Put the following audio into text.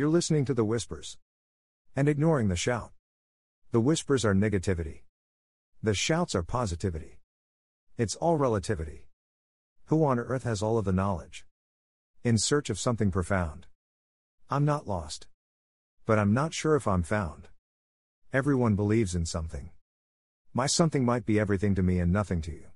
You're listening to the whispers and ignoring the shout. The whispers are negativity, the shouts are positivity. It's all relativity. Who on earth has all of the knowledge? In search of something profound. I'm not lost. But I'm not sure if I'm found. Everyone believes in something. My something might be everything to me and nothing to you.